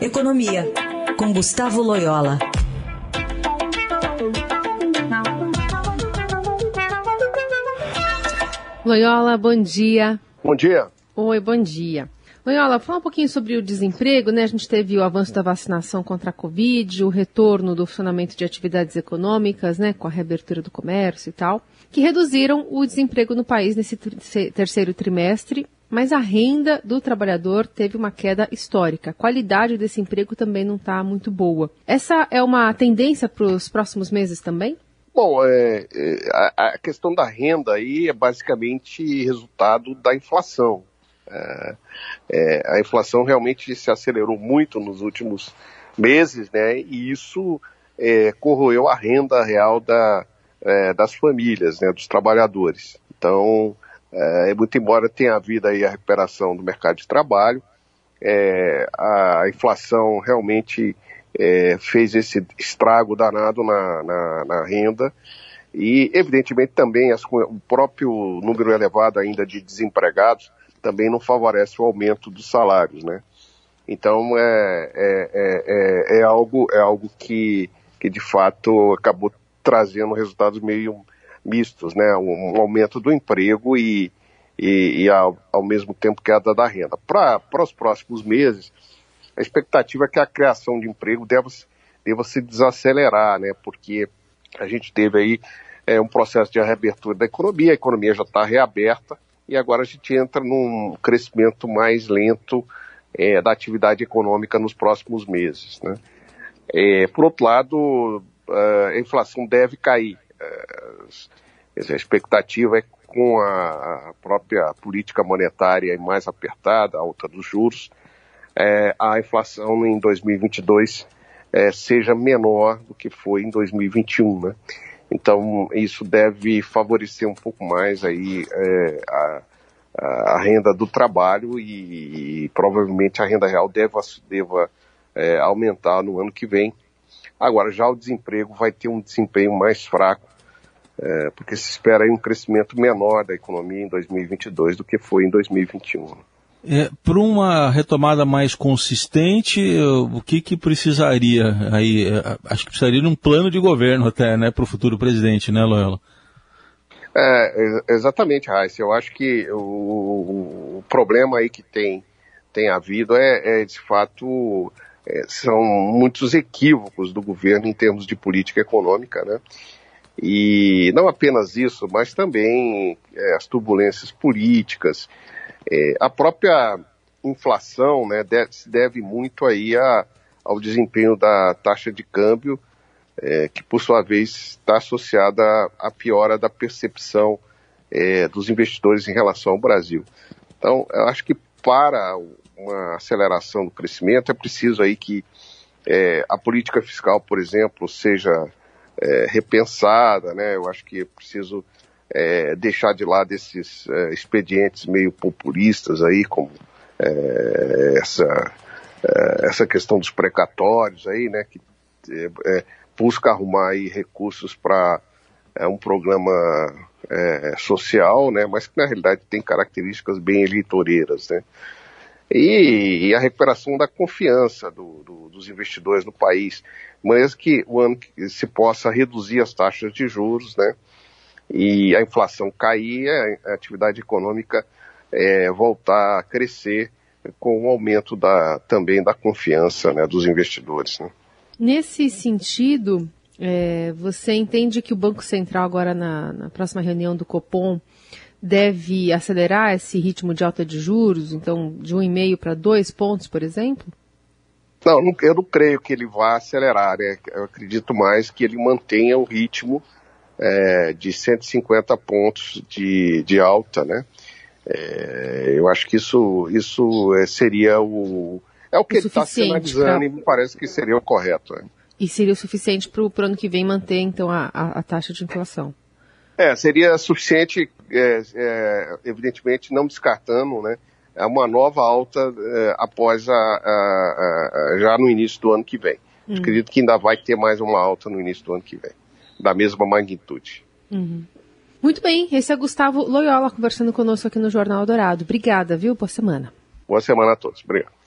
Economia, com Gustavo Loyola. Loyola, bom dia. Bom dia. Oi, bom dia. Loyola, fala um pouquinho sobre o desemprego, né? A gente teve o avanço da vacinação contra a Covid, o retorno do funcionamento de atividades econômicas, né? Com a reabertura do comércio e tal, que reduziram o desemprego no país nesse terceiro trimestre, mas a renda do trabalhador teve uma queda histórica. A qualidade desse emprego também não está muito boa. Essa é uma tendência para os próximos meses também? Bom, é, é, a, a, questão da renda aí é basicamente resultado da inflação. É, é, a inflação realmente se acelerou muito nos últimos meses, né? E isso é, corroeu a renda real da, das famílias, né? Dos trabalhadores. Então, muito embora tenha havido aí a recuperação do mercado de trabalho, a inflação realmente é, fez esse estrago danado na, na, na renda e, evidentemente, também as, o próprio número elevado ainda de desempregados também não favorece o aumento dos salários, né? Então, é, é, é, é, algo, é algo que, que, de fato, acabou trazendo resultados meio mistos, né? Um, um aumento do emprego e, e, e ao, ao, mesmo tempo queda da renda. Para os próximos meses, a expectativa é que a criação de emprego deva, deva se desacelerar, né? Porque a gente teve aí é, um processo de reabertura da economia, a economia já está reaberta e agora a gente entra num crescimento mais lento é, da atividade econômica nos próximos meses, né? É, por outro lado, a inflação deve cair. É, a expectativa é com a própria política monetária mais apertada, alta dos juros, é, a inflação em 2022 é, seja menor do que foi em 2021, né? Então isso deve favorecer um pouco mais aí é, a, a, renda do trabalho e, e, provavelmente a renda real deva, deva é, aumentar no ano que vem. Agora já o desemprego vai ter um desempenho mais fraco, é, porque se espera um crescimento menor da economia em 2022 do que foi em 2021. É, Para uma retomada mais consistente, o que, que precisaria aí? É, acho que precisaria de um plano de governo até, né, para o futuro presidente, né, Loyola? É, exatamente, Raíssa. Eu acho que o, o, problema aí que tem, tem havido é, é de fato, é, são muitos equívocos do governo em termos de política econômica, né? E não apenas isso, mas também é, as turbulências políticas, é, a própria inflação né, deve, se deve muito aí a, ao desempenho da taxa de câmbio, é, que por sua vez está associada à piora da percepção é, dos investidores em relação ao Brasil. Então, eu acho que para uma aceleração do crescimento é preciso aí que é, a política fiscal, por exemplo, seja é, repensada, né? Eu acho que é preciso é, deixar de lado esses é, expedientes meio populistas aí, como é, essa, é, essa questão dos precatórios aí, né, que é, busca arrumar aí recursos para um programa social, né, mas que na realidade tem características bem eleitoreiras, né. E, e a recuperação da confiança do, dos investidores no país, mas que o ano que se possa reduzir as taxas de juros, né, e a inflação cair, a atividade econômica é, voltar a crescer com o aumento da, também da confiança né, dos investidores. Né. Nesse sentido, é, você entende que o Banco Central agora na, na próxima reunião do Copom deve acelerar esse ritmo de alta de juros, então de 1,5 para 2 pontos, por exemplo? Não, eu não creio que ele vá acelerar, né? Eu acredito mais que ele mantenha o ritmo é, de 150 pontos de, de alta, né? É, eu acho que isso, isso é, seria o. É o que o ele está sinalizando pra... e me parece que seria o correto. É. E seria o suficiente para o ano que vem manter, então, a, a, a, taxa de inflação? É, seria suficiente, é, é, evidentemente, não descartando, né? É uma nova alta é, após a, a, já no início do ano que vem. Hum. Acredito que ainda vai ter mais uma alta no início do ano que vem da mesma magnitude. Uhum. Muito bem, esse é Gustavo Loyola conversando conosco aqui no Jornal Dourado. Obrigada, viu? Boa semana. Boa semana a todos. Obrigado.